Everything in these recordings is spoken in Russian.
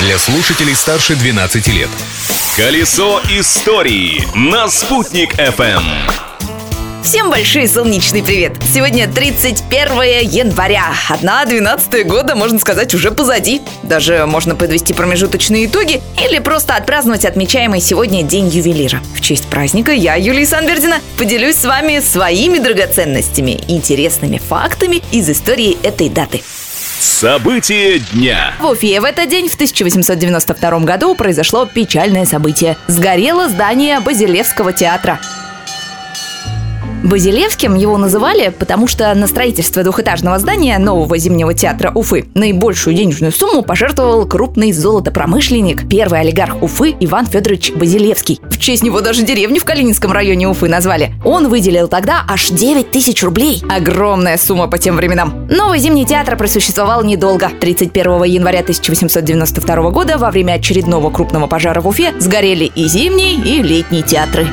для слушателей старше 12 лет. Колесо истории на «Спутник FM. Всем большой солнечный привет! Сегодня 31 января. Одна 12 года, можно сказать, уже позади. Даже можно подвести промежуточные итоги или просто отпраздновать отмечаемый сегодня День ювелира. В честь праздника я, Юлия Санбердина, поделюсь с вами своими драгоценностями, интересными фактами из истории этой даты. События дня. В Уфе в этот день в 1892 году произошло печальное событие. Сгорело здание Базилевского театра. Базилевским его называли, потому что на строительство двухэтажного здания нового зимнего театра Уфы наибольшую денежную сумму пожертвовал крупный золотопромышленник, первый олигарх Уфы Иван Федорович Базилевский. В честь него даже деревню в Калининском районе Уфы назвали. Он выделил тогда аж 9 тысяч рублей. Огромная сумма по тем временам. Новый зимний театр просуществовал недолго. 31 января 1892 года во время очередного крупного пожара в Уфе сгорели и зимний, и летний театры.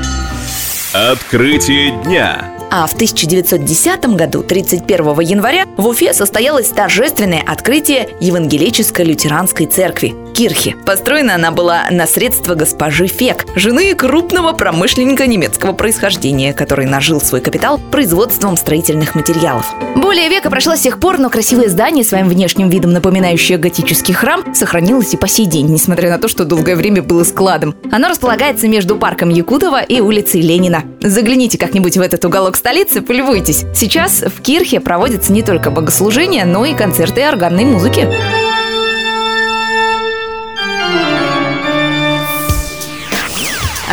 Открытие дня. А в 1910 году, 31 января, в Уфе состоялось торжественное открытие Евангелической лютеранской церкви Кирхи. Построена она была на средства госпожи Фек, жены крупного промышленника немецкого происхождения, который нажил свой капитал производством строительных материалов. Более века прошло с тех пор, но красивое здание, своим внешним видом напоминающее готический храм, сохранилось и по сей день, несмотря на то, что долгое время было складом. Оно располагается между парком Якутова и улицей Ленина. Загляните как-нибудь в этот уголок столицы, полюбуйтесь. Сейчас в Кирхе проводятся не только богослужения, но и концерты органной музыки.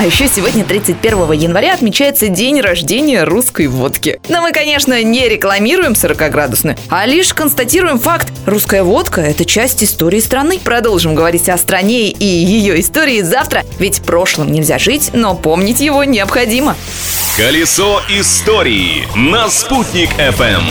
А еще сегодня, 31 января, отмечается день рождения русской водки. Но мы, конечно, не рекламируем 40-градусную, а лишь констатируем факт. Русская водка – это часть истории страны. Продолжим говорить о стране и ее истории завтра, ведь прошлым нельзя жить, но помнить его необходимо. Колесо истории на «Спутник FM.